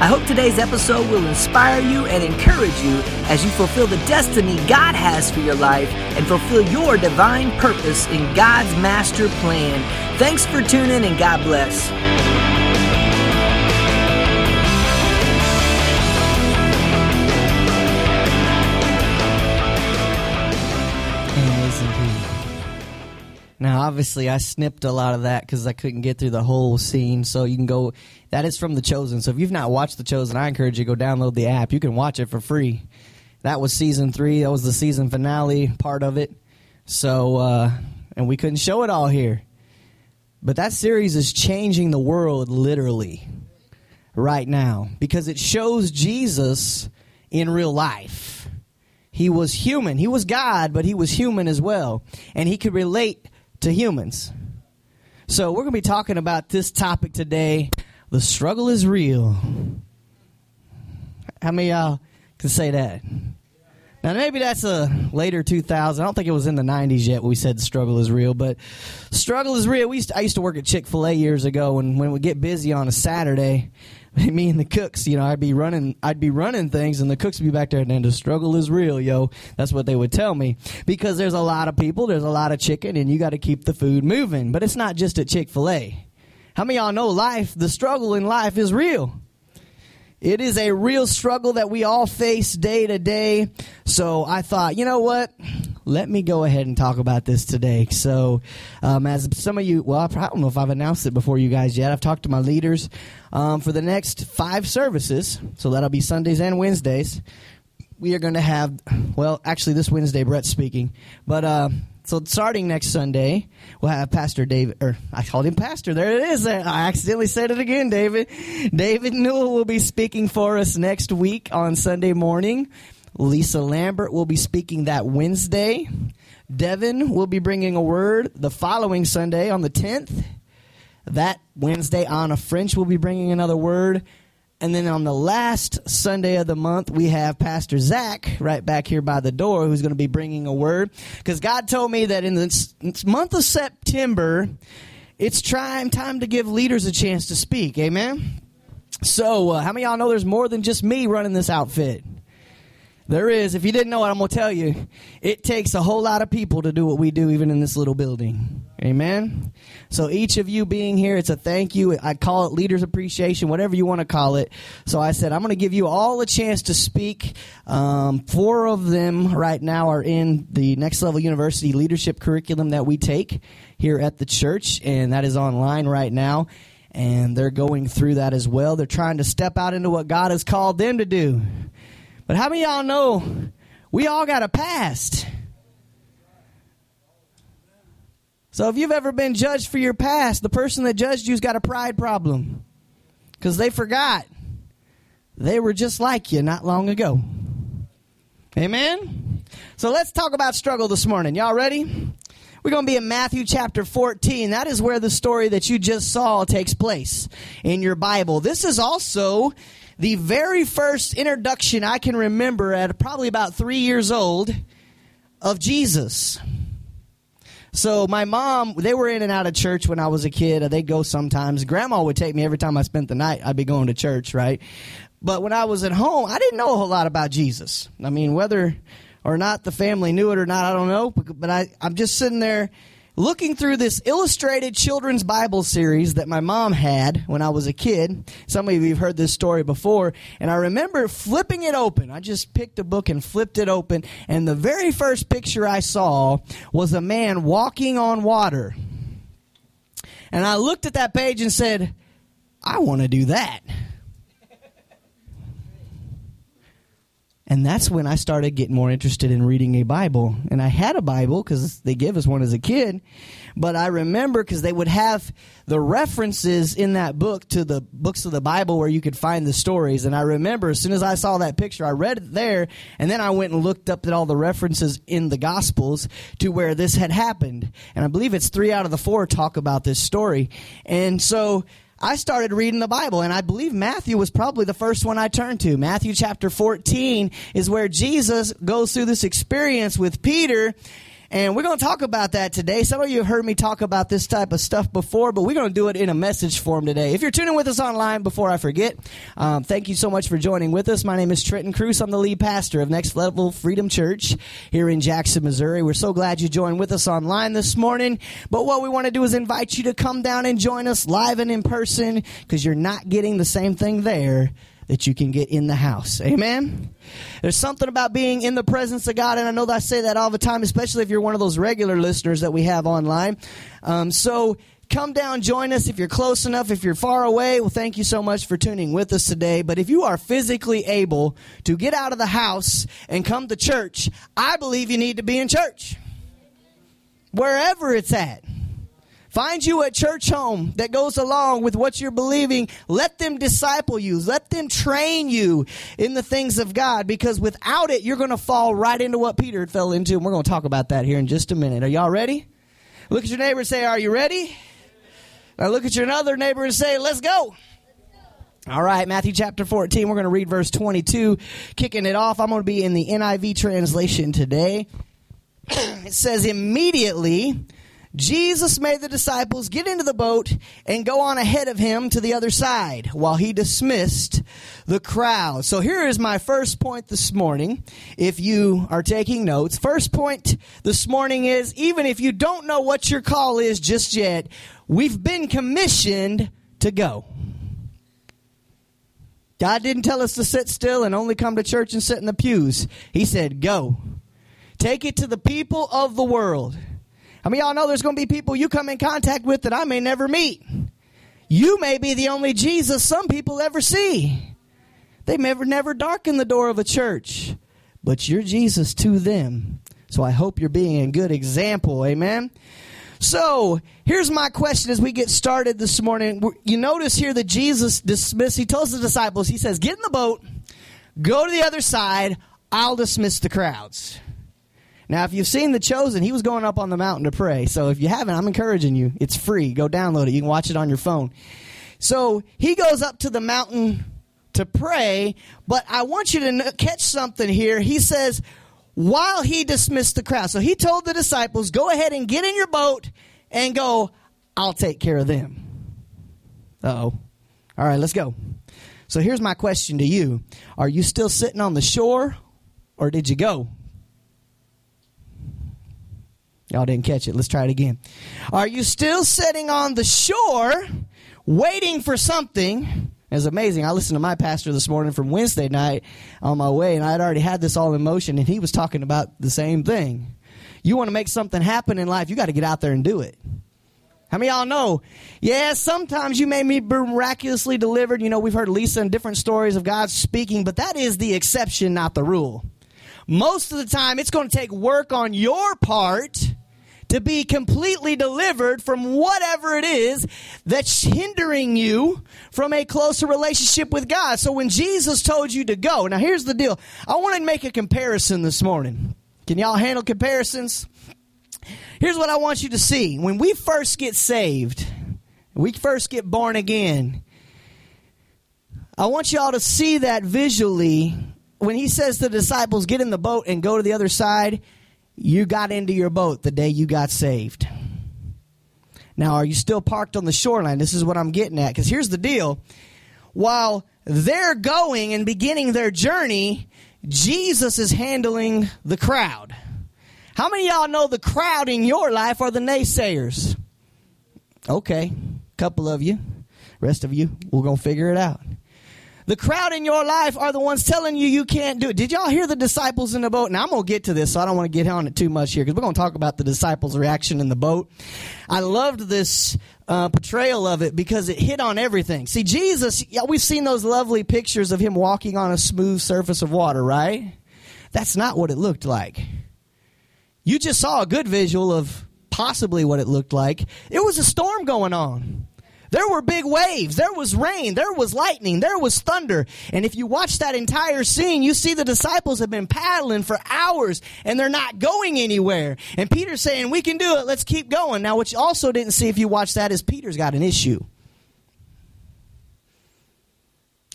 I hope today's episode will inspire you and encourage you as you fulfill the destiny God has for your life and fulfill your divine purpose in God's master plan. Thanks for tuning in and God bless. Now, obviously, I snipped a lot of that because I couldn't get through the whole scene. So you can go. That is from The Chosen. So if you've not watched The Chosen, I encourage you to go download the app. You can watch it for free. That was season three. That was the season finale part of it. So, uh, and we couldn't show it all here. But that series is changing the world literally right now because it shows Jesus in real life. He was human. He was God, but he was human as well. And he could relate to humans. So we're going to be talking about this topic today. The struggle is real. How many y'all can say that? Now maybe that's a later 2000. I don't think it was in the 90s yet. we said the struggle is real, but struggle is real. We used to, I used to work at Chick Fil A years ago, and when we get busy on a Saturday, me and the cooks, you know, I'd be running, I'd be running things, and the cooks would be back there, and the struggle is real, yo. That's what they would tell me because there's a lot of people, there's a lot of chicken, and you got to keep the food moving. But it's not just at Chick Fil A. How many y'all know life? The struggle in life is real. It is a real struggle that we all face day to day. So I thought, you know what? Let me go ahead and talk about this today. So, um, as some of you, well, I don't know if I've announced it before you guys yet. I've talked to my leaders um, for the next five services. So that'll be Sundays and Wednesdays. We are going to have, well, actually, this Wednesday, Brett's speaking. But, uh, so starting next Sunday, we'll have Pastor David, or I called him Pastor. There it is. I accidentally said it again, David. David Newell will be speaking for us next week on Sunday morning. Lisa Lambert will be speaking that Wednesday. Devin will be bringing a word the following Sunday on the 10th. That Wednesday, Anna French will be bringing another word. And then on the last Sunday of the month, we have Pastor Zach right back here by the door who's going to be bringing a word. Because God told me that in this month of September, it's time, time to give leaders a chance to speak. Amen? So, uh, how many y'all know there's more than just me running this outfit? There is. If you didn't know it, I'm going to tell you. It takes a whole lot of people to do what we do, even in this little building. Amen. So each of you being here, it's a thank you. I call it leaders appreciation, whatever you want to call it. So I said, I'm going to give you all a chance to speak. Um, four of them right now are in the Next Level University leadership curriculum that we take here at the church, and that is online right now. And they're going through that as well. They're trying to step out into what God has called them to do. But how many y'all know we all got a past? So if you've ever been judged for your past, the person that judged you's got a pride problem because they forgot they were just like you not long ago. Amen? So let's talk about struggle this morning. Y'all ready? We're going to be in Matthew chapter 14. That is where the story that you just saw takes place in your Bible. This is also the very first introduction I can remember at probably about three years old of Jesus. So my mom, they were in and out of church when I was a kid. They'd go sometimes. Grandma would take me every time I spent the night. I'd be going to church, right? But when I was at home, I didn't know a whole lot about Jesus. I mean, whether or not the family knew it or not, I don't know. But I, I'm just sitting there looking through this illustrated children's Bible series that my mom had when I was a kid. Some of you have heard this story before, and I remember flipping it open. I just picked a book and flipped it open, and the very first picture I saw was a man walking on water. And I looked at that page and said, I want to do that. And that's when I started getting more interested in reading a Bible. And I had a Bible because they gave us one as a kid. But I remember because they would have the references in that book to the books of the Bible where you could find the stories. And I remember as soon as I saw that picture, I read it there. And then I went and looked up at all the references in the Gospels to where this had happened. And I believe it's three out of the four talk about this story. And so I started reading the Bible, and I believe Matthew was probably the first one I turned to. Matthew chapter 14 is where Jesus goes through this experience with Peter. And we're going to talk about that today. Some of you have heard me talk about this type of stuff before, but we're going to do it in a message form today. If you're tuning with us online, before I forget, um, thank you so much for joining with us. My name is Trenton Cruse. I'm the lead pastor of Next Level Freedom Church here in Jackson, Missouri. We're so glad you joined with us online this morning. But what we want to do is invite you to come down and join us live and in person because you're not getting the same thing there that you can get in the house. Amen? There's something about being in the presence of God, and I know that I say that all the time, especially if you're one of those regular listeners that we have online. Um, so come down, join us if you're close enough. If you're far away, well, thank you so much for tuning with us today. But if you are physically able to get out of the house and come to church, I believe you need to be in church. Wherever it's at. Find you a church home that goes along with what you're believing. Let them disciple you. Let them train you in the things of God because without it, you're going to fall right into what Peter fell into. And we're going to talk about that here in just a minute. Are y'all ready? Look at your neighbor and say, Are you ready? Now look at your other neighbor and say, Let's go. All right, Matthew chapter 14. We're going to read verse 22. Kicking it off, I'm going to be in the NIV translation today. it says, Immediately Jesus made the disciples get into the boat and go on ahead of him to the other side while he dismissed the crowd. So here is my first point this morning. If you are taking notes, first point this morning is even if you don't know what your call is just yet, we've been commissioned to go. God didn't tell us to sit still and only come to church and sit in the pews. He said, go. Take it to the people of the world. I mean, y'all know there's going to be people you come in contact with that I may never meet. You may be the only Jesus some people ever see. They never, never darken the door of a church, but you're Jesus to them. So I hope you're being a good example. Amen. So here's my question as we get started this morning. You notice here that Jesus dismissed, he tells the disciples, he says, get in the boat, go to the other side, I'll dismiss the crowds. Now, if you've seen The Chosen, he was going up on the mountain to pray. So if you haven't, I'm encouraging you. It's free. Go download it. You can watch it on your phone. So he goes up to the mountain to pray, but I want you to catch something here. He says, while he dismissed the crowd. So he told the disciples, go ahead and get in your boat and go, I'll take care of them. oh. All right, let's go. So here's my question to you Are you still sitting on the shore or did you go? Y'all didn't catch it. Let's try it again. Are you still sitting on the shore waiting for something? It's amazing. I listened to my pastor this morning from Wednesday night on my way, and I had already had this all in motion, and he was talking about the same thing. You want to make something happen in life, you got to get out there and do it. How many y'all know? Yeah, sometimes you may be miraculously delivered. You know, we've heard Lisa and different stories of God speaking, but that is the exception, not the rule. Most of the time, it's going to take work on your part to be completely delivered from whatever it is that's hindering you from a closer relationship with God. So when Jesus told you to go, now here's the deal. I want to make a comparison this morning. Can y'all handle comparisons? Here's what I want you to see. When we first get saved, we first get born again, I want y'all to see that visually when he says to the disciples, get in the boat and go to the other side, you got into your boat the day you got saved. Now, are you still parked on the shoreline? This is what I'm getting at. Because here's the deal while they're going and beginning their journey, Jesus is handling the crowd. How many y'all know the crowd in your life are the naysayers? Okay, a couple of you. Rest of you, we're going to figure it out. The crowd in your life are the ones telling you you can't do it. Did y'all hear the disciples in the boat? Now I'm going to get to this, so I don't want to get on it too much here because we're going to talk about the disciples' reaction in the boat. I loved this uh, portrayal of it because it hit on everything. See, Jesus, yeah, we've seen those lovely pictures of him walking on a smooth surface of water, right? That's not what it looked like. You just saw a good visual of possibly what it looked like. It was a storm going on. There were big waves. There was rain. There was lightning. There was thunder. And if you watch that entire scene, you see the disciples have been paddling for hours and they're not going anywhere. And Peter's saying, We can do it. Let's keep going. Now, what you also didn't see if you watch that is Peter's got an issue.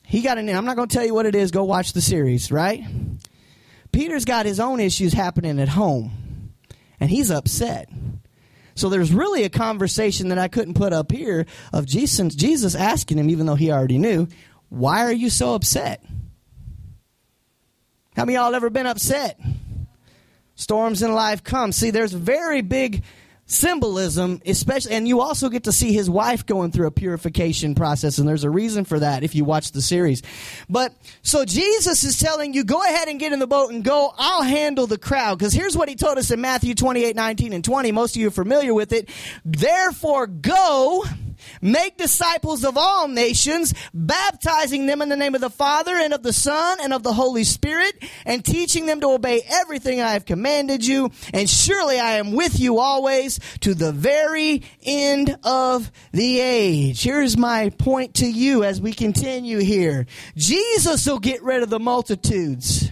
He got an, I'm not going to tell you what it is. Go watch the series, right? Peter's got his own issues happening at home and he's upset. So there's really a conversation that I couldn't put up here of Jesus, Jesus asking him, even though he already knew, why are you so upset? How many y'all ever been upset? Storms in life come. See, there's very big symbolism, especially, and you also get to see his wife going through a purification process, and there's a reason for that if you watch the series. But so Jesus is telling you, go ahead and get in the boat and go. I'll handle the crowd. Because here's what he told us in Matthew 28, 19, and 20. Most of you are familiar with it. Therefore, go Make disciples of all nations, baptizing them in the name of the Father and of the Son and of the Holy Spirit, and teaching them to obey everything I have commanded you. And surely I am with you always to the very end of the age. Here's my point to you as we continue here. Jesus will get rid of the multitudes.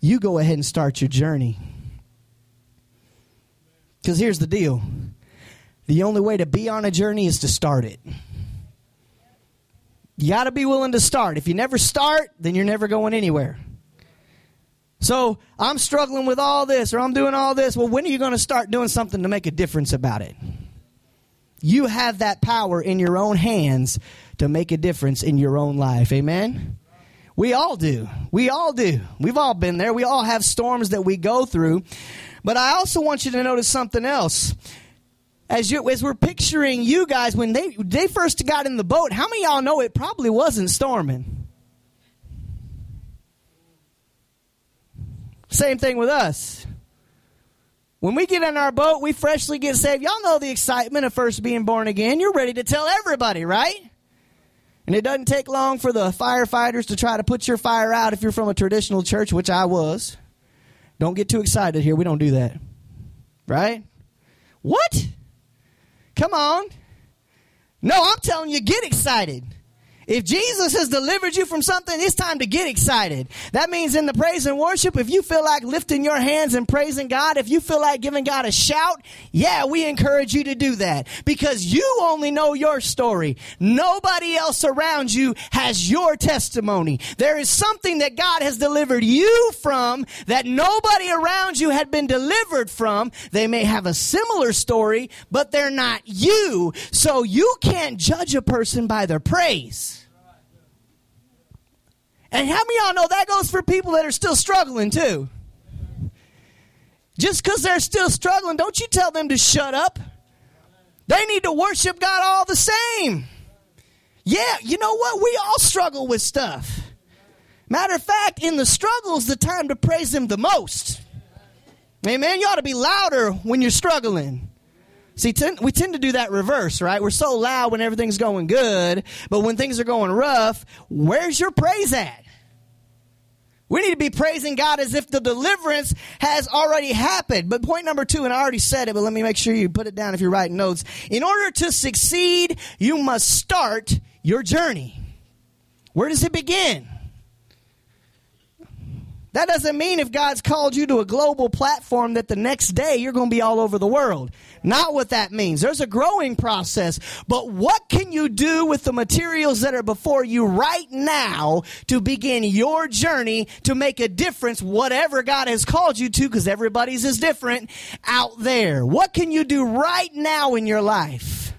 You go ahead and start your journey. Because here's the deal the only way to be on a journey is to start it. You got to be willing to start. If you never start, then you're never going anywhere. So I'm struggling with all this or I'm doing all this. Well, when are you going to start doing something to make a difference about it? You have that power in your own hands to make a difference in your own life. Amen? We all do. We all do. We've all been there. We all have storms that we go through. But I also want you to notice something else as you as we're picturing you guys when they they first got in the boat, how many y'all know it probably wasn't storming? Same thing with us. When we get in our boat, we freshly get saved. Y'all know the excitement of first being born again. You're ready to tell everybody, right? And it doesn't take long for the firefighters to try to put your fire out if you're from a traditional church, which I was. Don't get too excited here. We don't do that. Right? What? Come on. No, I'm telling you, get excited. If Jesus has delivered you from something, it's time to get excited. That means in the praise and worship, if you feel like lifting your hands and praising God, if you feel like giving God a shout, yeah, we encourage you to do that because you only know your story. Nobody else around you has your testimony. There is something that God has delivered you from that nobody around you had been delivered from. They may have a similar story, but they're not you. So you can't judge a person by their praise. And how many y'all know that goes for people that are still struggling too? Just because they're still struggling, don't you tell them to shut up. They need to worship God all the same. Yeah, you know what? We all struggle with stuff. Matter of fact, in the struggle is the time to praise Him the most. Amen. You ought to be louder when you're struggling. See, we tend to do that reverse, right? We're so loud when everything's going good, but when things are going rough, where's your praise at? We need to be praising God as if the deliverance has already happened. But point number two, and I already said it, but let me make sure you put it down if you're writing notes. In order to succeed, you must start your journey. Where does it begin? That doesn't mean if God's called you to a global platform that the next day you're going to be all over the world. Not what that means. There's a growing process. But what can you do with the materials that are before you right now to begin your journey to make a difference, whatever God has called you to, because everybody's is different out there? What can you do right now in your life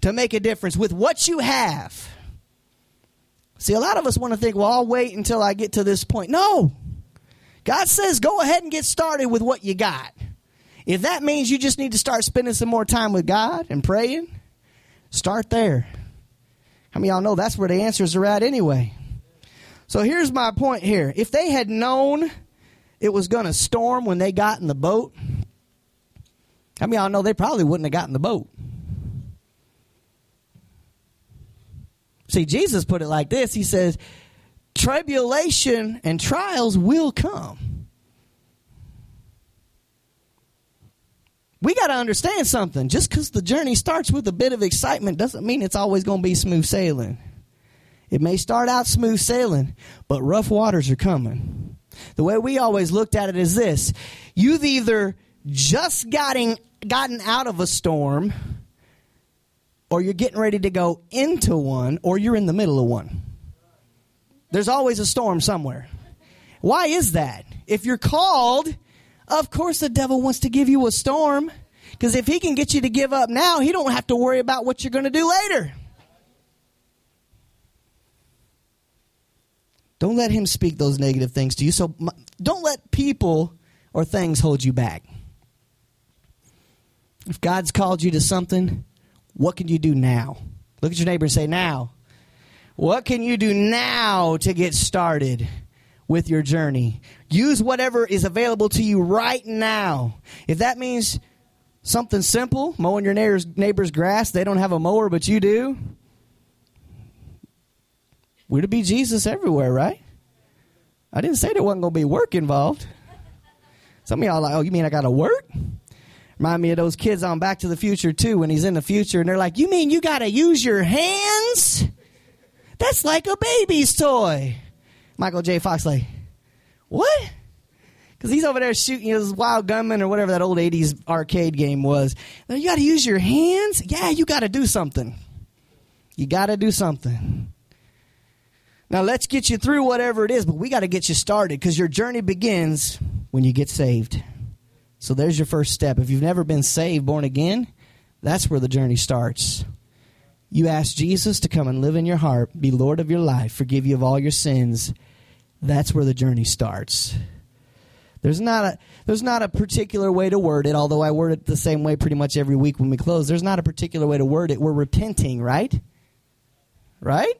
to make a difference with what you have? See, a lot of us want to think, well, I'll wait until I get to this point. No. God says go ahead and get started with what you got. If that means you just need to start spending some more time with God and praying, start there. I mean, y'all know that's where the answers are at anyway? So here's my point here. If they had known it was going to storm when they got in the boat, I mean, y'all know they probably wouldn't have gotten the boat? See, Jesus put it like this He says, tribulation and trials will come. We got to understand something. Just because the journey starts with a bit of excitement doesn't mean it's always going to be smooth sailing. It may start out smooth sailing, but rough waters are coming. The way we always looked at it is this you've either just gotten, gotten out of a storm, or you're getting ready to go into one, or you're in the middle of one. There's always a storm somewhere. Why is that? If you're called, of course the devil wants to give you a storm. Because if he can get you to give up now, he don't have to worry about what you're going to do later. Don't let him speak those negative things to you. So don't let people or things hold you back. If God's called you to something, what can you do now? Look at your neighbor and say, Now. What can you do now to get started with your journey? Use whatever is available to you right now. If that means something simple, mowing your neighbor's, neighbor's grass, they don't have a mower, but you do. We're to be Jesus everywhere, right? I didn't say there wasn't going to be work involved. Some of y'all like, oh, you mean I got to work? Remind me of those kids on Back to the Future too, when he's in the future and they're like, you mean you got to use your hands? That's like a baby's toy. Michael J. Fox, like, what? Because he's over there shooting his wild gunman or whatever that old 80s arcade game was. Now, you got to use your hands? Yeah, you got to do something. You got to do something. Now, let's get you through whatever it is, but we got to get you started because your journey begins when you get saved. So there's your first step. If you've never been saved, born again, that's where the journey starts you ask Jesus to come and live in your heart, be Lord of your life, forgive you of all your sins, that's where the journey starts. There's not a there's not a particular way to word it, although I word it the same way pretty much every week when we close. There's not a particular way to word it. We're repenting, right? Right?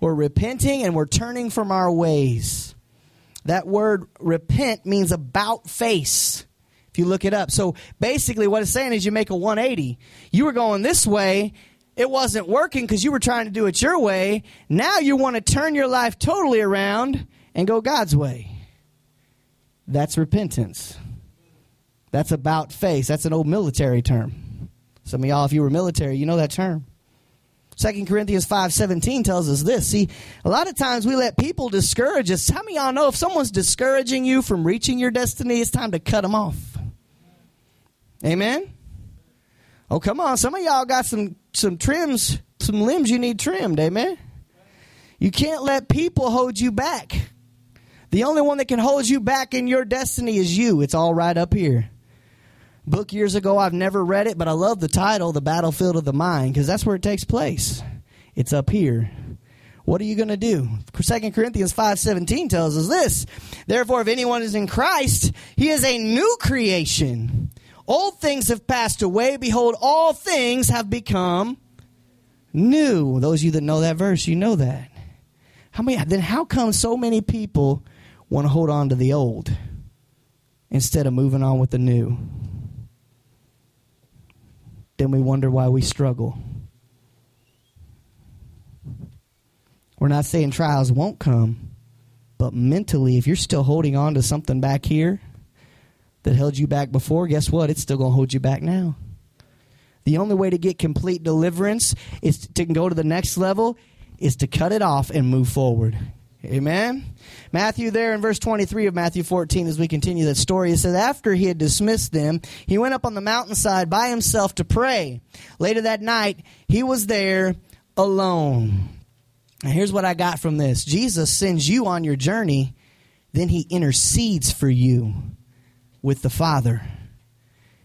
We're repenting and we're turning from our ways. That word repent means about face. If you look it up. So basically what it's saying is you make a 180. You were going this way it wasn't working because you were trying to do it your way. Now you want to turn your life totally around and go God's way. That's repentance. That's about face. That's an old military term. Some of y'all, if you were military, you know that term. 2 Corinthians 5.17 tells us this. See, a lot of times we let people discourage us. How many y'all know if someone's discouraging you from reaching your destiny, it's time to cut them off? Amen? Oh, come on. Some of y'all got some some trims, some limbs you need trimmed, amen? You can't let people hold you back. The only one that can hold you back in your destiny is you. It's all right up here. Book years ago, I've never read it, but I love the title, The Battlefield of the Mind, because that's where it takes place. It's up here. What are you going to do? 2 Corinthians 5:17 tells us this. Therefore if anyone is in Christ, he is a new creation. Old things have passed away. Behold, all things have become new. Those of you that know that verse, you know that. How many then how come so many people want to hold on to the old instead of moving on with the new? Then we wonder why we struggle. We're not saying trials won't come, but mentally, if you're still holding on to something back here, that held you back before, guess what? It's still going to hold you back now. The only way to get complete deliverance is to go to the next level is to cut it off and move forward. Amen. Matthew, there in verse 23 of Matthew 14, as we continue that story, it says, After he had dismissed them, he went up on the mountainside by himself to pray. Later that night, he was there alone. And here's what I got from this Jesus sends you on your journey, then he intercedes for you with the Father.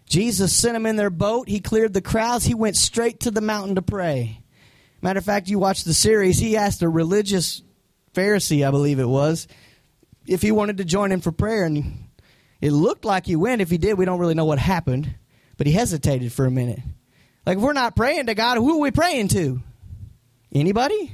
Jesus sent them in their boat. He cleared the crowds. He went straight to the mountain to pray. Matter of fact, you watch the series, he asked a religious Pharisee, I believe it was, if he wanted to join him for prayer. And it looked like he went. If he did, we don't really know what happened. But he hesitated for a minute. Like, if we're not praying to God, who are we praying to? Anybody?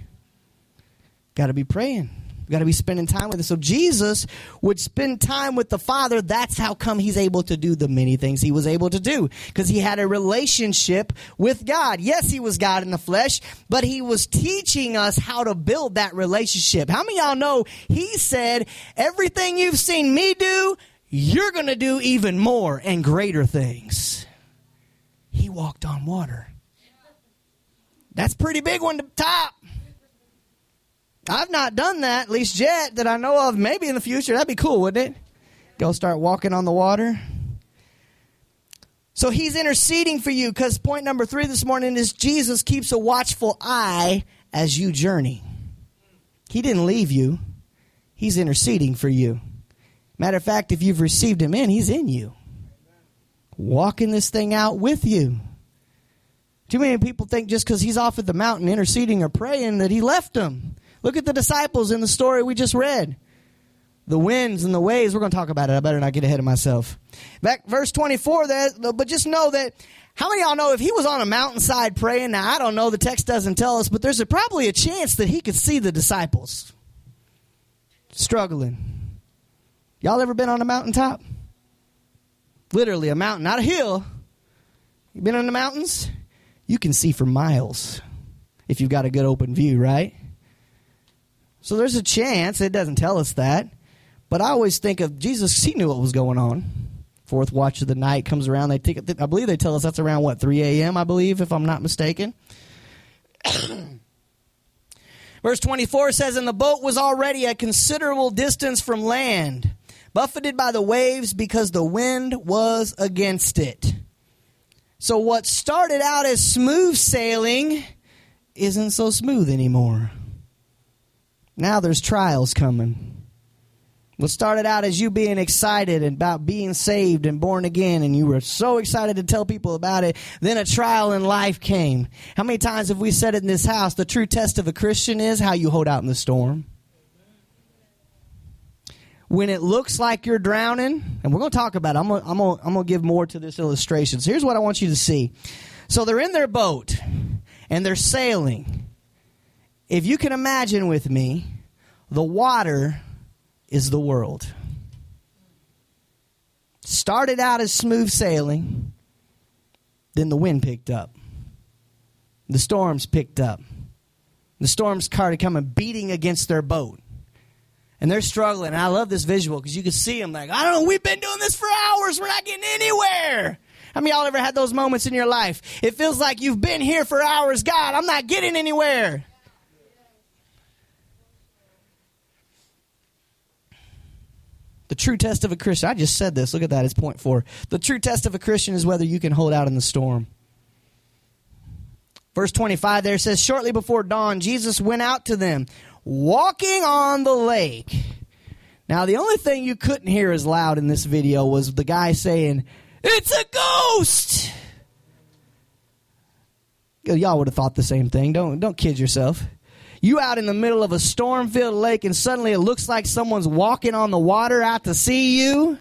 Got to be praying We got to be spending time with him. So Jesus would spend time with the Father. That's how come he's able to do the many things he was able to do because he had a relationship with God. Yes, he was God in the flesh, but he was teaching us how to build that relationship. How many y'all know he said, everything you've seen me do, you're going to do even more and greater things. He walked on water. That's pretty big one to top. I've not done that, at least yet, that I know of. Maybe in the future. That'd be cool, wouldn't it? Go start walking on the water. So he's interceding for you because point number three this morning is Jesus keeps a watchful eye as you journey. He didn't leave you, he's interceding for you. Matter of fact, if you've received him in, he's in you, walking this thing out with you. Too many people think just because he's off at the mountain interceding or praying that he left them. Look at the disciples in the story we just read. The winds and the waves, we're going to talk about it. I better not get ahead of myself. Back verse 24 there, but just know that how many y'all know if he was on a mountainside praying? Now, I don't know, the text doesn't tell us, but there's a, probably a chance that he could see the disciples struggling. Y'all ever been on a mountaintop? Literally a mountain, not a hill. You been in the mountains? You can see for miles if you've got a good open view, right? So there's a chance, it doesn't tell us that. But I always think of Jesus, he knew what was going on. Fourth watch of the night comes around. They take, I believe they tell us that's around what, 3 a.m., I believe, if I'm not mistaken. Verse 24 says, And the boat was already a considerable distance from land, buffeted by the waves because the wind was against it. So what started out as smooth sailing isn't so smooth anymore. Now there's trials coming. What started out as you being excited about being saved and born again, and you were so excited to tell people about it, then a trial in life came. How many times have we said it in this house? The true test of a Christian is how you hold out in the storm. When it looks like you're drowning, and we're going to talk about it, I'm going, I'm, I'm to give more to this illustration. So here's what I want you to see. So they're in their boat, and they're sailing if you can imagine with me, the water is the world. Started out as smooth sailing, then the wind picked up. The storms picked up. The storms started coming beating against their boat. And they're struggling. And I love this visual because you can see them like, I don't know, we've been doing this for hours. We're not getting anywhere. How many y'all ever had those moments in your life? It feels like you've been here for hours. God, I'm not getting anywhere. The true test of a Christian, I just said this, look at that, it's point four. The true test of a Christian is whether you can hold out in the storm. Verse 25 there says, Shortly before dawn, Jesus went out to them, walking on the lake. Now, the only thing you couldn't hear as loud in this video was the guy saying, It's a ghost! Y'all would have thought the same thing. Don't, don't kid yourself. You out in the middle of a storm filled lake and suddenly it looks like someone's walking on the water out to see you.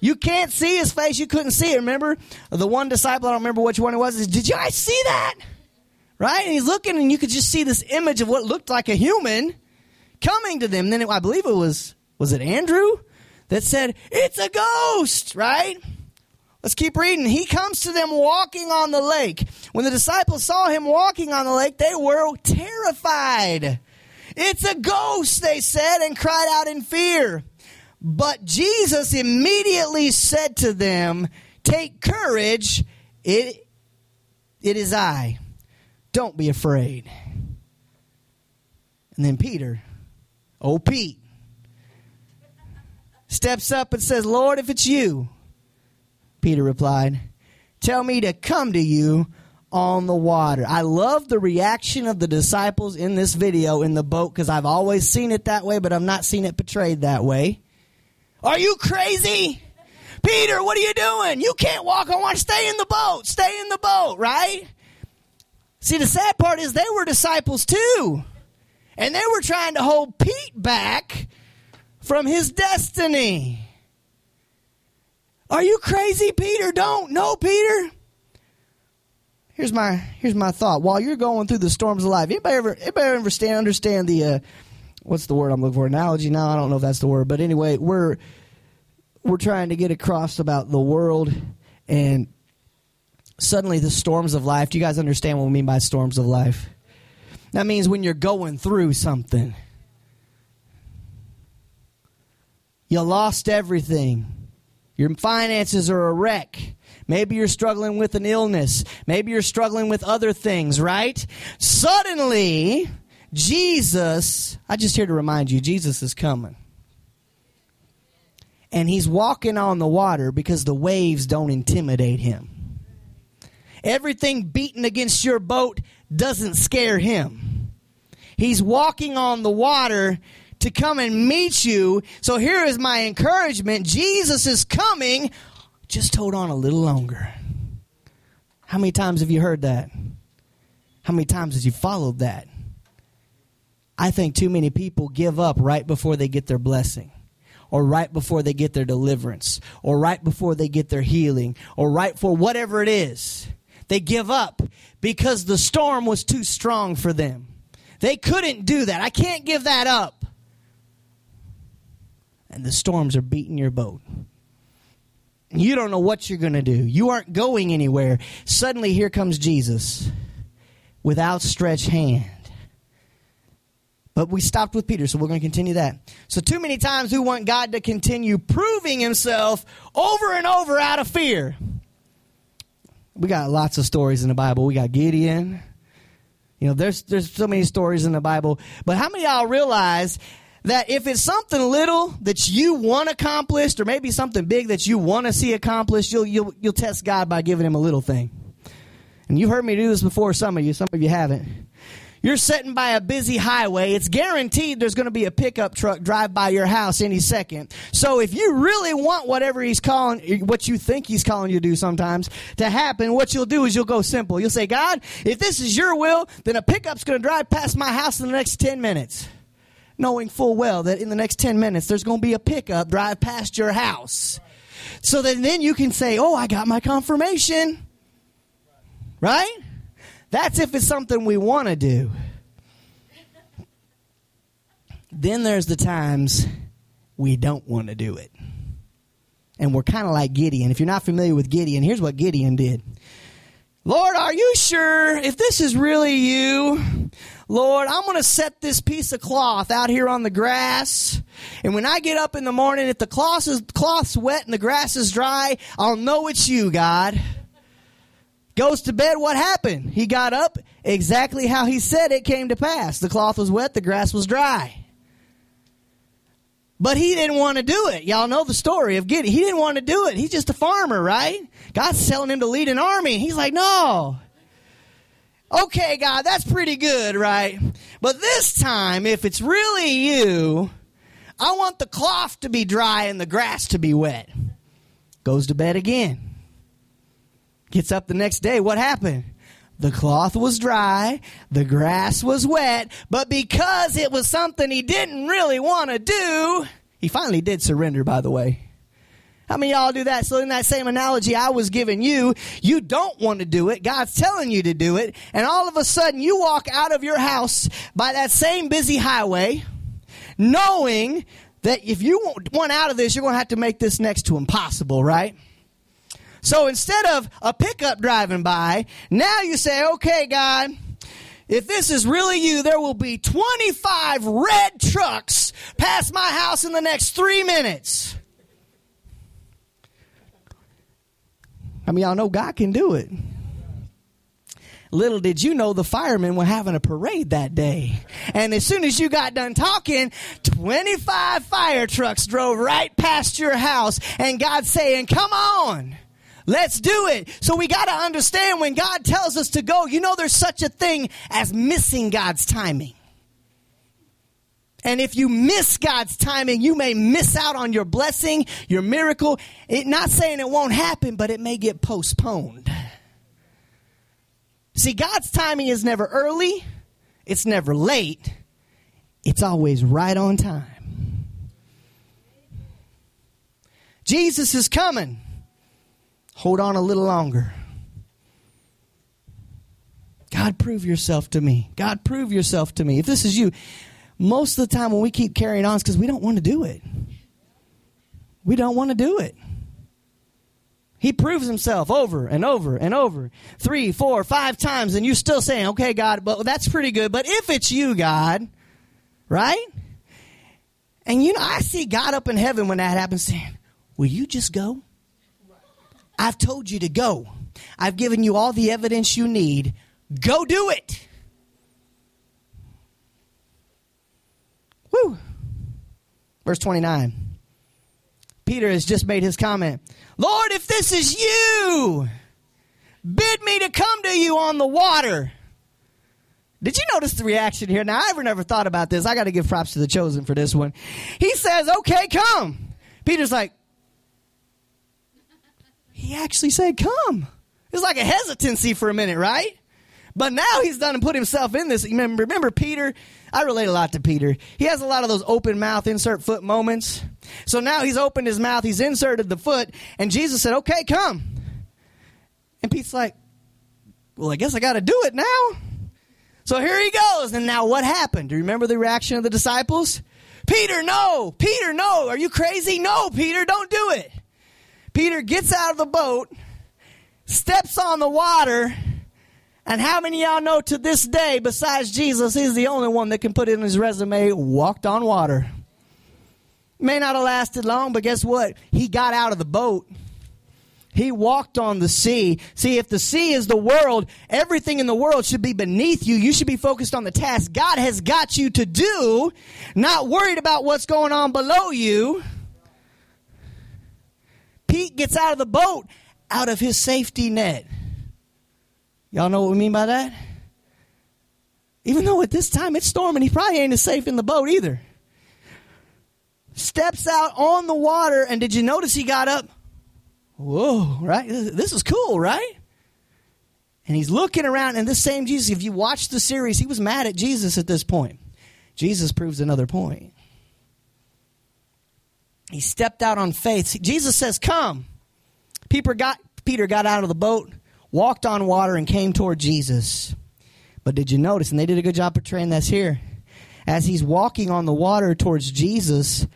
You can't see his face. You couldn't see it. Remember the one disciple, I don't remember which one it was, is, did you guys see that? Right? And he's looking and you could just see this image of what looked like a human coming to them. Then it, I believe it was, was it Andrew that said, it's a ghost, right? Let's keep reading. He comes to them walking on the lake. When the disciples saw him walking on the lake, they were terrified. It's a ghost, they said, and cried out in fear. But Jesus immediately said to them, Take courage, it, it is I. Don't be afraid. And then Peter, oh Pete, steps up and says, Lord, if it's you, Peter replied, Tell me to come to you on the water. I love the reaction of the disciples in this video in the boat because I've always seen it that way, but I've not seen it portrayed that way. Are you crazy? Peter, what are you doing? You can't walk. Want to stay in the boat. Stay in the boat, right? See, the sad part is they were disciples too. And they were trying to hold Pete back from his destiny. Are you crazy, Peter? Don't. No, Peter. Here's my here's my thought. While you're going through the storms of life, anybody ever anybody ever understand understand the uh, what's the word I'm looking for? Analogy? No, I don't know if that's the word. But anyway, we're we're trying to get across about the world and suddenly the storms of life. Do you guys understand what we mean by storms of life? That means when you're going through something. You lost everything. Your finances are a wreck. Maybe you're struggling with an illness. Maybe you're struggling with other things, right? Suddenly, Jesus, I just here to remind you, Jesus is coming. And he's walking on the water because the waves don't intimidate him. Everything beating against your boat doesn't scare him. He's walking on the water to come and meet you. So here is my encouragement Jesus is coming. Just hold on a little longer. How many times have you heard that? How many times have you followed that? I think too many people give up right before they get their blessing, or right before they get their deliverance, or right before they get their healing, or right for whatever it is. They give up because the storm was too strong for them. They couldn't do that. I can't give that up. And the storms are beating your boat. You don't know what you're going to do. You aren't going anywhere. Suddenly, here comes Jesus with outstretched hand. But we stopped with Peter, so we're going to continue that. So, too many times we want God to continue proving himself over and over out of fear we got lots of stories in the Bible. We got Gideon. You know, there's there's so many stories in the Bible. But how many y'all realize that if it's something little that you want accomplished, or maybe something big that you want to see accomplished, you'll you'll you'll test God by giving him a little thing. And you've heard me do this before, some of you, some of you haven't. You're sitting by a busy highway. It's guaranteed there's going to be a pickup truck drive by your house any second. So if you really want whatever he's calling, what you think he's calling you to do sometimes to happen, what you'll do is you'll go simple. You'll say, God, if this is your will, then a pickup's going to drive past my house in the next 10 minutes. Knowing full well that in the next 10 minutes there's going to be a pickup drive past your house. So that then you can say, oh, I got my confirmation. Right? That's if it's something we want to do. Then there's the times we don't want to do it. And we're kind of like Gideon. If you're not familiar with Gideon, here's what Gideon did Lord, are you sure if this is really you? Lord, I'm going to set this piece of cloth out here on the grass. And when I get up in the morning, if the cloth is, cloth's wet and the grass is dry, I'll know it's you, God. Goes to bed, what happened? He got up exactly how he said it came to pass. The cloth was wet, the grass was dry. But he didn't want to do it. Y'all know the story of Gideon. He didn't want to do it. He's just a farmer, right? God's telling him to lead an army. He's like, no. Okay, God, that's pretty good, right? But this time, if it's really you, I want the cloth to be dry and the grass to be wet. Goes to bed again. Gets up the next day. What happened? The cloth was dry, the grass was wet, but because it was something he didn't really want to do, he finally did surrender, by the way. How many y'all do that? So in that same analogy I was giving you, you don't want to do it. God's telling you to do it. And all of a sudden you walk out of your house by that same busy highway, knowing that if you want out of this, you're going to have to make this next to impossible, right? So instead of a pickup driving by, now you say, okay, God, if this is really you, there will be 25 red trucks past my house in the next three minutes. I mean, y'all know God can do it. Little did you know the firemen were having a parade that day. And as soon as you got done talking, 25 fire trucks drove right past your house and God saying, come on. Let's do it. So we got to understand when God tells us to go, you know, there's such a thing as missing God's timing. And if you miss God's timing, you may miss out on your blessing, your miracle. It, not saying it won't happen, but it may get postponed. See, God's timing is never early, it's never late, it's always right on time. Jesus is coming. Hold on a little longer. God, prove yourself to me. God, prove yourself to me. If this is you, most of the time when we keep carrying on, it's because we don't want to do it. We don't want to do it. He proves himself over and over and over. Three, four, five times, and you're still saying, okay, God, but that's pretty good. But if it's you, God, right? And you know, I see God up in heaven when that happens saying, Will you just go? I've told you to go. I've given you all the evidence you need. Go do it. Woo. Verse 29. Peter has just made his comment Lord, if this is you, bid me to come to you on the water. Did you notice the reaction here? Now, I ever never thought about this. I got to give props to the chosen for this one. He says, Okay, come. Peter's like, He actually said, Come. It's like a hesitancy for a minute, right? But now he's done and put himself in this. Remember, remember Peter? I relate a lot to Peter. He has a lot of those open mouth, insert foot moments. So now he's opened his mouth, he's inserted the foot, and Jesus said, Okay, come. And Pete's like, Well, I guess I got to do it now. So here he goes. And now what happened? Do you remember the reaction of the disciples? Peter, no. Peter, no. Are you crazy? No, Peter, don't do it. Peter gets out of the boat, steps on the water, and how many y'all know to this day, besides Jesus, he's the only one that can put in his resume, walked on water. May not have lasted long, but guess what? He got out of the boat. He walked on the sea. See, if the sea is the world, everything in the world should be beneath you. You should be focused on the task God has got you to do, not worried about what's going on below you. Pete gets out of the boat, out of his safety net. Y'all know what we mean by that? Even though at this time it's storming, he probably ain't as safe in the boat either. Steps out on the water, and did you notice he got up? Whoa, right? This is cool, right? And he's looking around, and this same Jesus, if you watch the series, he was mad at Jesus at this point. Jesus proves another point. He stepped out on faith. Jesus says, Come. Peter got, Peter got out of the boat, walked on water, and came toward Jesus. But did you notice, and they did a good job portraying this here, as he's walking on the water towards Jesus,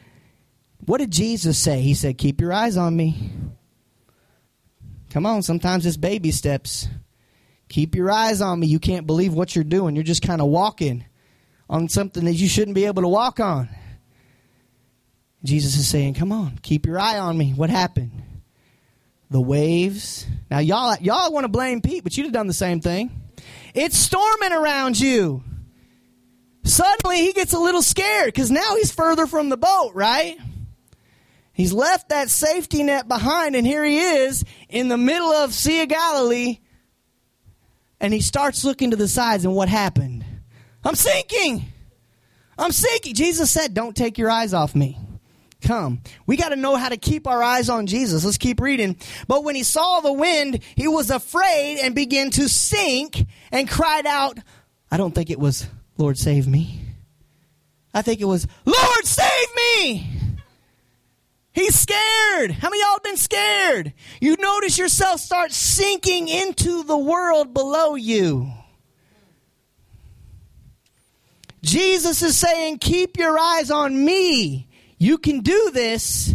what did Jesus say? He said, Keep your eyes on me. Come on, sometimes it's baby steps. Keep your eyes on me. You can't believe what you're doing. You're just kind of walking on something that you shouldn't be able to walk on. Jesus is saying, "Come on, keep your eye on me." What happened? The waves. Now y'all y'all want to blame Pete, but you'd have done the same thing. It's storming around you. Suddenly he gets a little scared because now he's further from the boat, right? He's left that safety net behind, and here he is in the middle of Sea of Galilee. And he starts looking to the sides, and what happened? I'm sinking. I'm sinking. Jesus said, Don't take your eyes off me. Come. We got to know how to keep our eyes on Jesus. Let's keep reading. But when he saw the wind, he was afraid and began to sink and cried out, I don't think it was, Lord, save me. I think it was, Lord, save me. He's scared. How many y'all been scared? You notice yourself start sinking into the world below you. Jesus is saying, Keep your eyes on me. You can do this,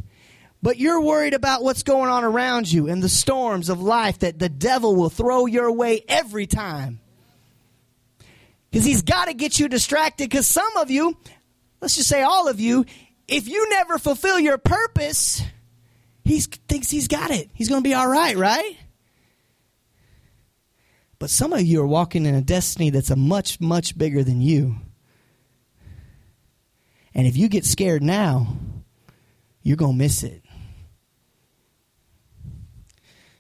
but you're worried about what's going on around you and the storms of life that the devil will throw your way every time. Because he's got to get you distracted. Because some of you, let's just say all of you, if you never fulfill your purpose, he thinks he's got it. He's going to be all right, right? But some of you are walking in a destiny that's a much, much bigger than you. And if you get scared now, you're going to miss it.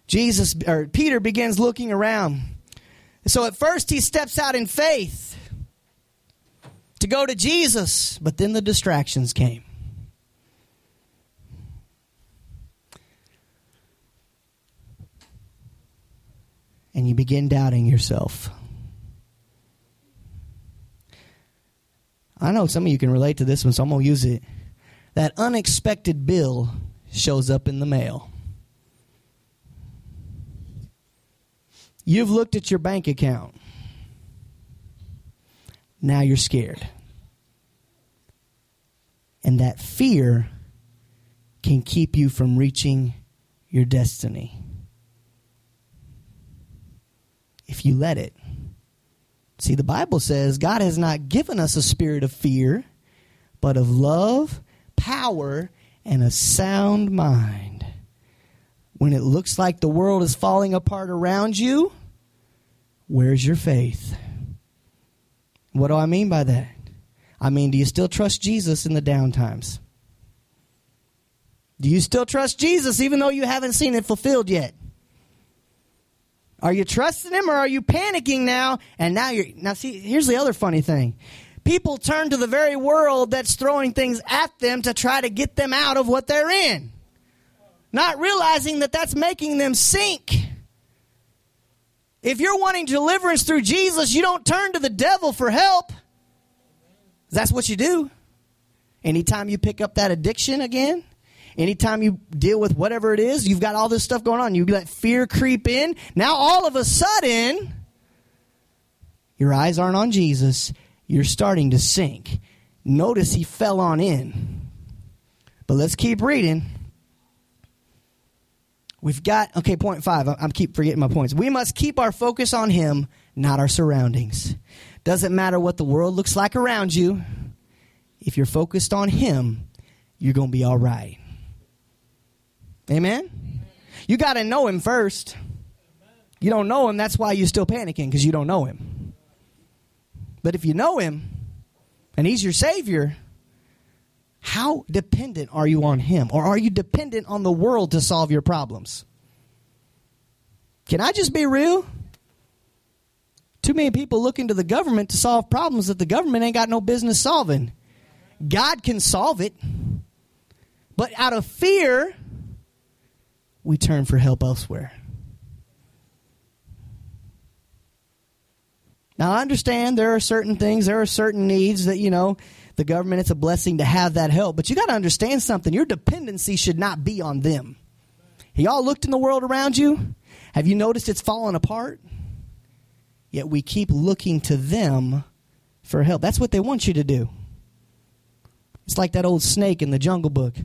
Jesus or Peter begins looking around. So at first he steps out in faith to go to Jesus, but then the distractions came. And you begin doubting yourself. I know some of you can relate to this one, so I'm going to use it. That unexpected bill shows up in the mail. You've looked at your bank account. Now you're scared. And that fear can keep you from reaching your destiny. If you let it. See, the Bible says God has not given us a spirit of fear, but of love, power, and a sound mind. When it looks like the world is falling apart around you, where's your faith? What do I mean by that? I mean, do you still trust Jesus in the down times? Do you still trust Jesus even though you haven't seen it fulfilled yet? Are you trusting him or are you panicking now? And now you're now see here's the other funny thing. People turn to the very world that's throwing things at them to try to get them out of what they're in. Not realizing that that's making them sink. If you're wanting deliverance through Jesus, you don't turn to the devil for help. That's what you do. Anytime you pick up that addiction again, anytime you deal with whatever it is, you've got all this stuff going on. You let fear creep in. Now, all of a sudden, your eyes aren't on Jesus. You're starting to sink. Notice he fell on in. But let's keep reading. We've got, okay, point five. I'm keep forgetting my points. We must keep our focus on him, not our surroundings. Doesn't matter what the world looks like around you. If you're focused on him, you're going to be all right. Amen? You got to know him first. You don't know him, that's why you're still panicking because you don't know him. But if you know him and he's your savior, how dependent are you on him? Or are you dependent on the world to solve your problems? Can I just be real? Too many people look to the government to solve problems that the government ain't got no business solving. God can solve it. But out of fear, we turn for help elsewhere. Now, I understand there are certain things, there are certain needs that, you know, the government, it's a blessing to have that help. But you got to understand something. Your dependency should not be on them. Y'all looked in the world around you? Have you noticed it's falling apart? Yet we keep looking to them for help. That's what they want you to do. It's like that old snake in the jungle book.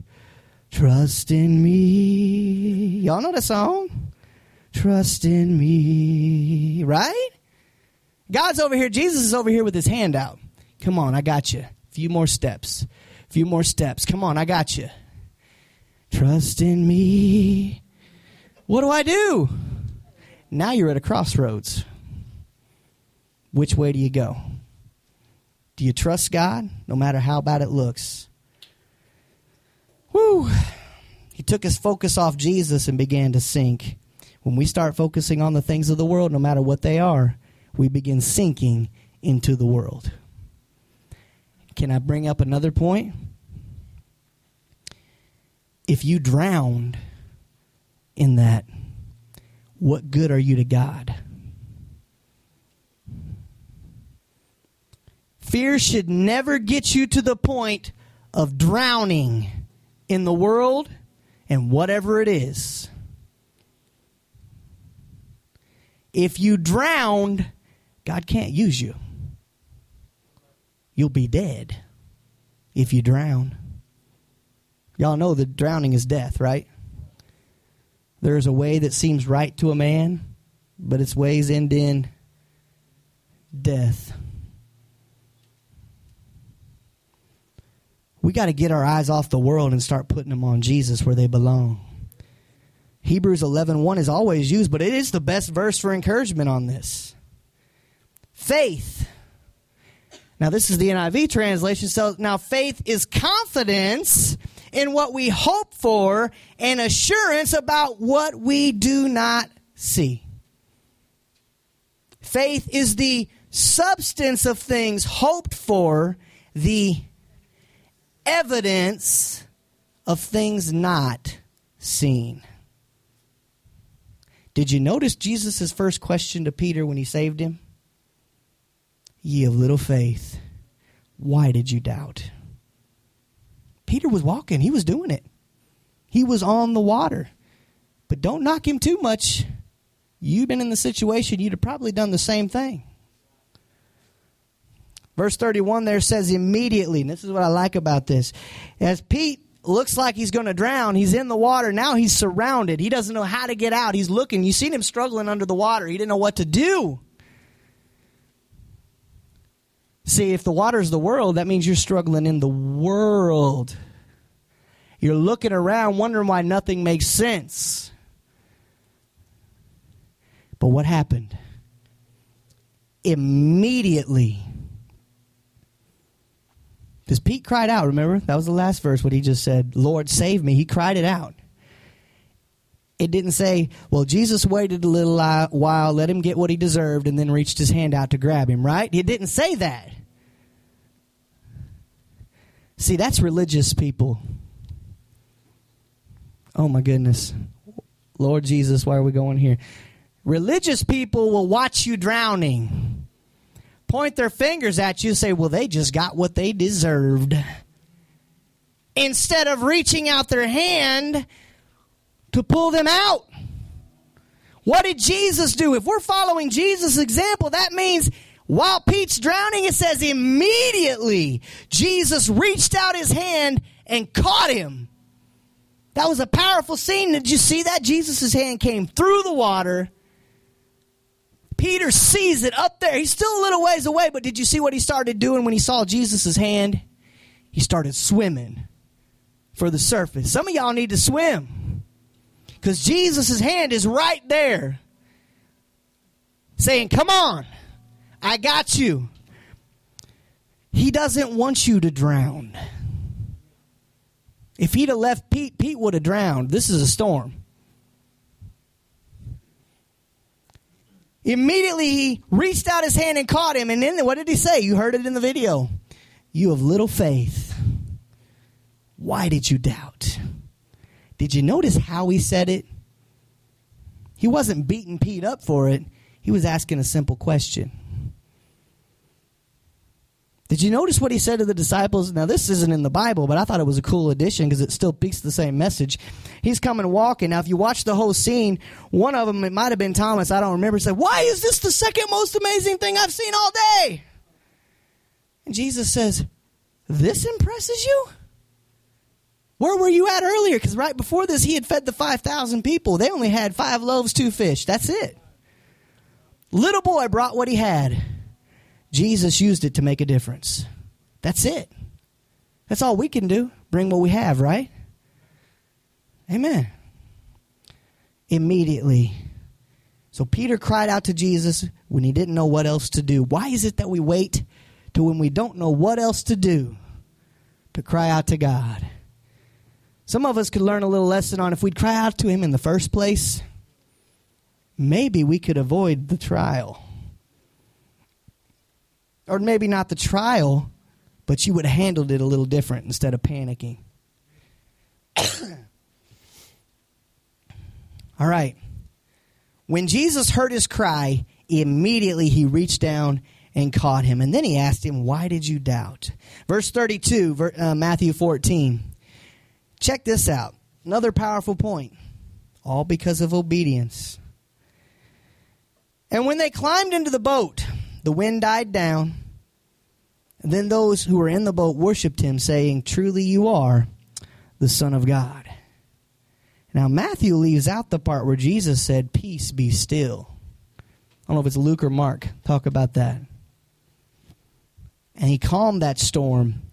Trust in me. Y'all know that song? Trust in me. Right? God's over here. Jesus is over here with his hand out. Come on, I got you few more steps. Few more steps. Come on, I got you. Trust in me. What do I do? Now you're at a crossroads. Which way do you go? Do you trust God no matter how bad it looks? Whew. He took his focus off Jesus and began to sink. When we start focusing on the things of the world, no matter what they are, we begin sinking into the world. Can I bring up another point? If you drowned in that, what good are you to God? Fear should never get you to the point of drowning in the world and whatever it is. If you drowned, God can't use you you'll be dead if you drown. Y'all know that drowning is death, right? There's a way that seems right to a man, but its ways end in death. We got to get our eyes off the world and start putting them on Jesus where they belong. Hebrews 11:1 is always used, but it is the best verse for encouragement on this. Faith now, this is the NIV translation. So now faith is confidence in what we hope for and assurance about what we do not see. Faith is the substance of things hoped for, the evidence of things not seen. Did you notice Jesus' first question to Peter when he saved him? Ye of little faith, why did you doubt? Peter was walking, he was doing it. He was on the water. But don't knock him too much. You've been in the situation, you'd have probably done the same thing. Verse 31 there says immediately, and this is what I like about this. As Pete looks like he's going to drown, he's in the water. Now he's surrounded. He doesn't know how to get out. He's looking. You seen him struggling under the water. He didn't know what to do. See, if the water is the world, that means you're struggling in the world. You're looking around wondering why nothing makes sense. But what happened? Immediately, because Pete cried out, remember? That was the last verse, what he just said, Lord, save me. He cried it out. It didn't say, well, Jesus waited a little while, let him get what he deserved, and then reached his hand out to grab him, right? It didn't say that. See, that's religious people. Oh, my goodness. Lord Jesus, why are we going here? Religious people will watch you drowning, point their fingers at you, and say, well, they just got what they deserved. Instead of reaching out their hand to pull them out. What did Jesus do? If we're following Jesus' example, that means while Pete's drowning, it says immediately Jesus reached out his hand and caught him. That was a powerful scene. Did you see that? Jesus' hand came through the water Peter sees it up there. He's still a little ways away, but did you see what he started doing when he saw Jesus' hand? He started swimming for the surface. Some of y'all need to swim because Jesus' hand is right there saying, Come on, I got you. He doesn't want you to drown. If he'd have left Pete, Pete would have drowned. This is a storm. Immediately he reached out his hand and caught him. And then what did he say? You heard it in the video. You have little faith. Why did you doubt? Did you notice how he said it? He wasn't beating Pete up for it. He was asking a simple question. Did you notice what he said to the disciples? Now, this isn't in the Bible, but I thought it was a cool addition because it still speaks the same message. He's coming walking. Now, if you watch the whole scene, one of them, it might have been Thomas, I don't remember, said, Why is this the second most amazing thing I've seen all day? And Jesus says, This impresses you? Where were you at earlier? Because right before this, he had fed the 5,000 people. They only had five loaves, two fish. That's it. Little boy brought what he had. Jesus used it to make a difference. That's it. That's all we can do. Bring what we have, right? Amen. Immediately. So Peter cried out to Jesus when he didn't know what else to do. Why is it that we wait to when we don't know what else to do to cry out to God? Some of us could learn a little lesson on if we'd cry out to him in the first place, maybe we could avoid the trial or maybe not the trial, but you would have handled it a little different instead of panicking. All right. When Jesus heard his cry, immediately he reached down and caught him. And then he asked him, Why did you doubt? Verse 32, uh, Matthew 14. Check this out. Another powerful point. All because of obedience. And when they climbed into the boat, the wind died down. And then those who were in the boat worshipped him, saying, Truly you are the Son of God. Now, Matthew leaves out the part where Jesus said, Peace be still. I don't know if it's Luke or Mark. Talk about that. And he calmed that storm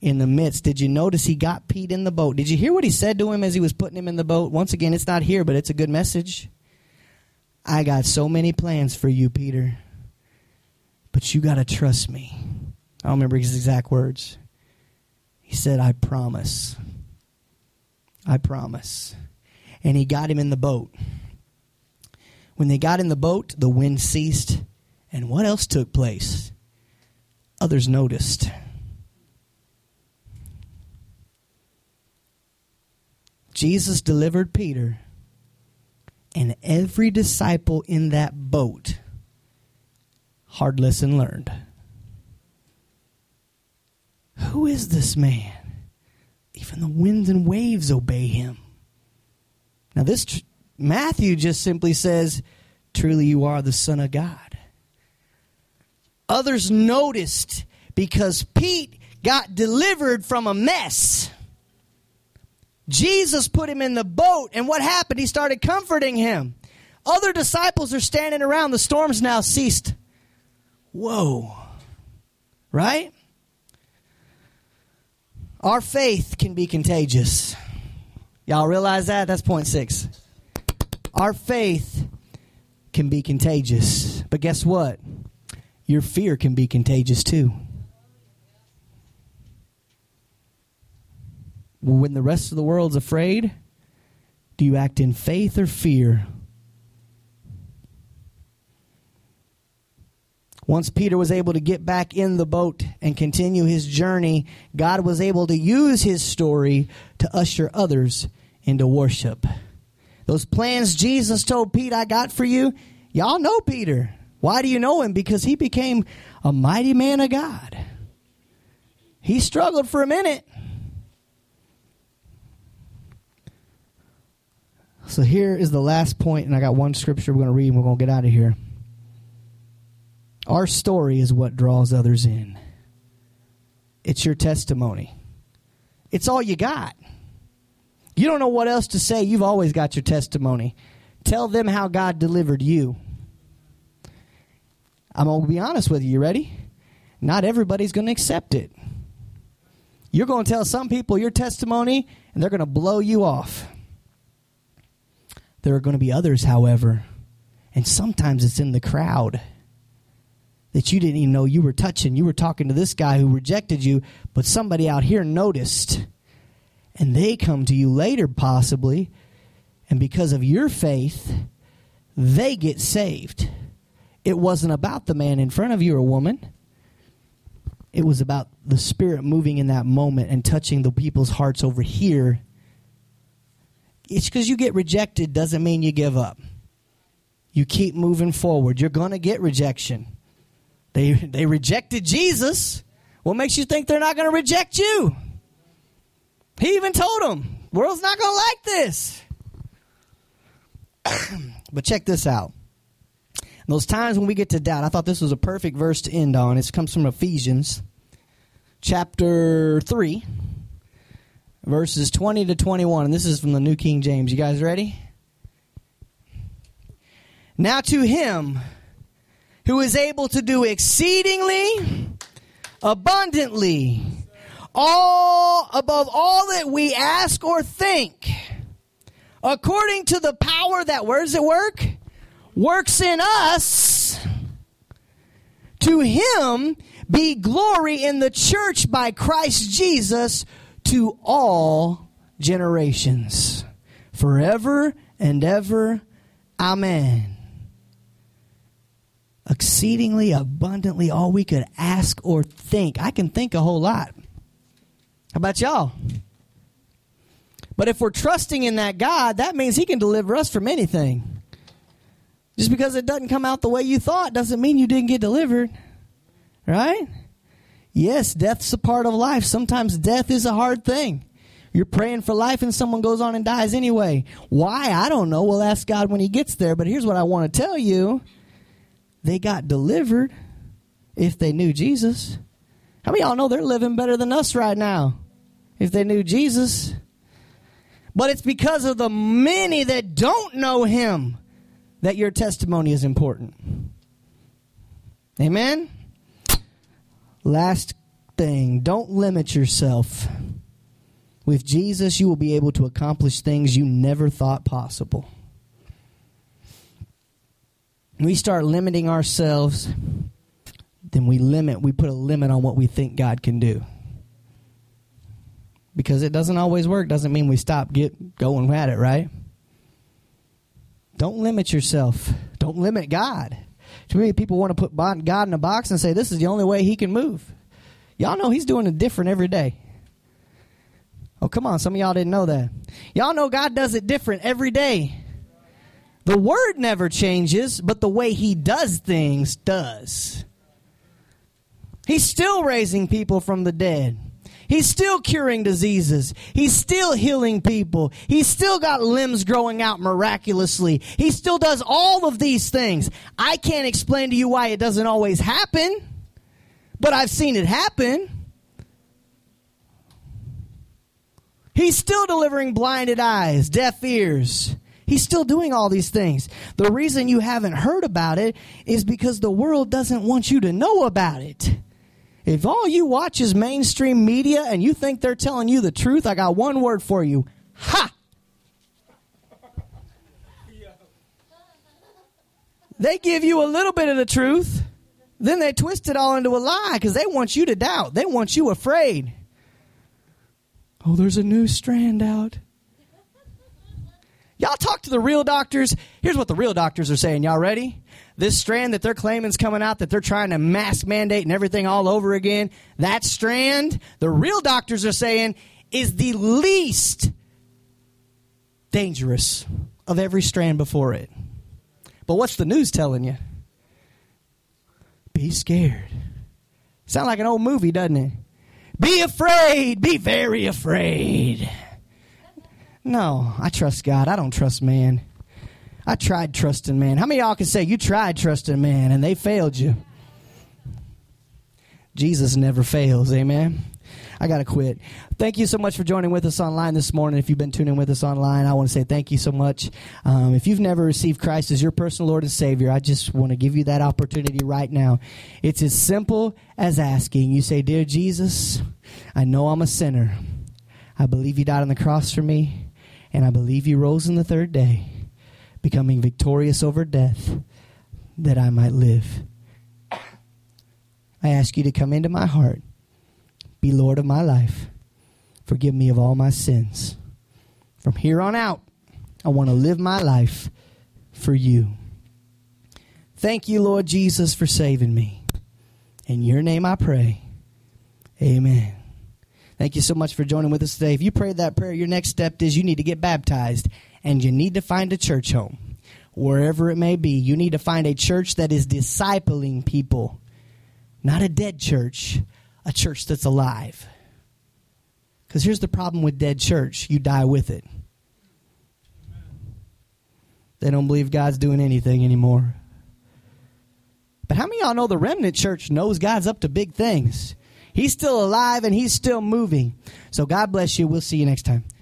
in the midst. Did you notice he got Pete in the boat? Did you hear what he said to him as he was putting him in the boat? Once again, it's not here, but it's a good message. I got so many plans for you, Peter. But you got to trust me. I don't remember his exact words. He said, I promise. I promise. And he got him in the boat. When they got in the boat, the wind ceased. And what else took place? Others noticed. Jesus delivered Peter, and every disciple in that boat hard lesson learned. Who is this man? Even the winds and waves obey him. Now, this tr- Matthew just simply says, Truly, you are the Son of God. Others noticed because Pete got delivered from a mess. Jesus put him in the boat, and what happened? He started comforting him. Other disciples are standing around. The storm's now ceased. Whoa. Right? Our faith can be contagious. Y'all realize that? That's point six. Our faith can be contagious. But guess what? Your fear can be contagious too. When the rest of the world's afraid, do you act in faith or fear? Once Peter was able to get back in the boat and continue his journey, God was able to use his story to usher others into worship. Those plans Jesus told Pete, I got for you, y'all know Peter. Why do you know him? Because he became a mighty man of God. He struggled for a minute. So here is the last point, and I got one scripture we're going to read, and we're going to get out of here. Our story is what draws others in. It's your testimony. It's all you got. You don't know what else to say. You've always got your testimony. Tell them how God delivered you. I'm going to be honest with you. You ready? Not everybody's going to accept it. You're going to tell some people your testimony, and they're going to blow you off. There are going to be others, however, and sometimes it's in the crowd that you didn't even know you were touching. You were talking to this guy who rejected you, but somebody out here noticed. And they come to you later, possibly, and because of your faith, they get saved. It wasn't about the man in front of you or woman. It was about the Spirit moving in that moment and touching the people's hearts over here it's because you get rejected doesn't mean you give up. You keep moving forward. You're going to get rejection. They, they rejected Jesus. What makes you think they're not going to reject you? He even told them, world's not going to like this. but check this out. those times when we get to doubt, I thought this was a perfect verse to end on. It comes from Ephesians chapter 3 verses 20 to 21. And this is from the New King James. You guys ready? Now to him who is able to do exceedingly abundantly all above all that we ask or think according to the power that where does it work works in us to him be glory in the church by Christ Jesus to all generations, forever and ever. Amen. Exceedingly abundantly, all we could ask or think. I can think a whole lot. How about y'all? But if we're trusting in that God, that means He can deliver us from anything. Just because it doesn't come out the way you thought doesn't mean you didn't get delivered. Right? Yes, death's a part of life. Sometimes death is a hard thing. You're praying for life and someone goes on and dies anyway. Why? I don't know. We'll ask God when He gets there. But here's what I want to tell you they got delivered if they knew Jesus. How many y'all know they're living better than us right now if they knew Jesus? But it's because of the many that don't know Him that your testimony is important. Amen? Last thing, don't limit yourself. With Jesus, you will be able to accomplish things you never thought possible. We start limiting ourselves, then we limit, we put a limit on what we think God can do. Because it doesn't always work, doesn't mean we stop get going at it, right? Don't limit yourself. Don't limit God. Too many people want to put God in a box and say this is the only way He can move. Y'all know He's doing it different every day. Oh, come on. Some of y'all didn't know that. Y'all know God does it different every day. The word never changes, but the way He does things does. He's still raising people from the dead. He's still curing diseases. He's still healing people. He's still got limbs growing out miraculously. He still does all of these things. I can't explain to you why it doesn't always happen, but I've seen it happen. He's still delivering blinded eyes, deaf ears. He's still doing all these things. The reason you haven't heard about it is because the world doesn't want you to know about it. If all you watch is mainstream media and you think they're telling you the truth, I got one word for you. Ha! They give you a little bit of the truth, then they twist it all into a lie because they want you to doubt. They want you afraid. Oh, there's a new strand out. Y'all talk to the real doctors. Here's what the real doctors are saying. Y'all ready? This strand that they're claiming is coming out, that they're trying to mask mandate and everything all over again, that strand, the real doctors are saying, is the least dangerous of every strand before it. But what's the news telling you? Be scared. Sound like an old movie, doesn't it? Be afraid. Be very afraid. No, I trust God. I don't trust man. I tried trusting man. How many y'all can say you tried trusting man and they failed you? Jesus never fails. Amen. I got to quit. Thank you so much for joining with us online this morning. If you've been tuning with us online, I want to say thank you so much. Um, if you've never received Christ as your personal Lord and Savior, I just want to give you that opportunity right now. It's as simple as asking. You say, Dear Jesus, I know I'm a sinner. I believe you died on the cross for me, and I believe you rose on the third day, becoming victorious over death, that I might live. I ask you to come into my heart be Lord of my life. Forgive me of all my sins. From here on out, I want to live my life for you. Thank you, Lord Jesus, for saving me. In your name I pray. Amen. Thank you so much for joining with us today. If you prayed that prayer, your next step is you need to get baptized and you need to find a church home. Wherever it may be, you need to find a church that is discipling people, not a dead church, a church that's alive. Because here's the problem with dead church you die with it. They don't believe God's doing anything anymore. But how many of y'all know the remnant church knows God's up to big things? He's still alive and he's still moving. So God bless you. We'll see you next time.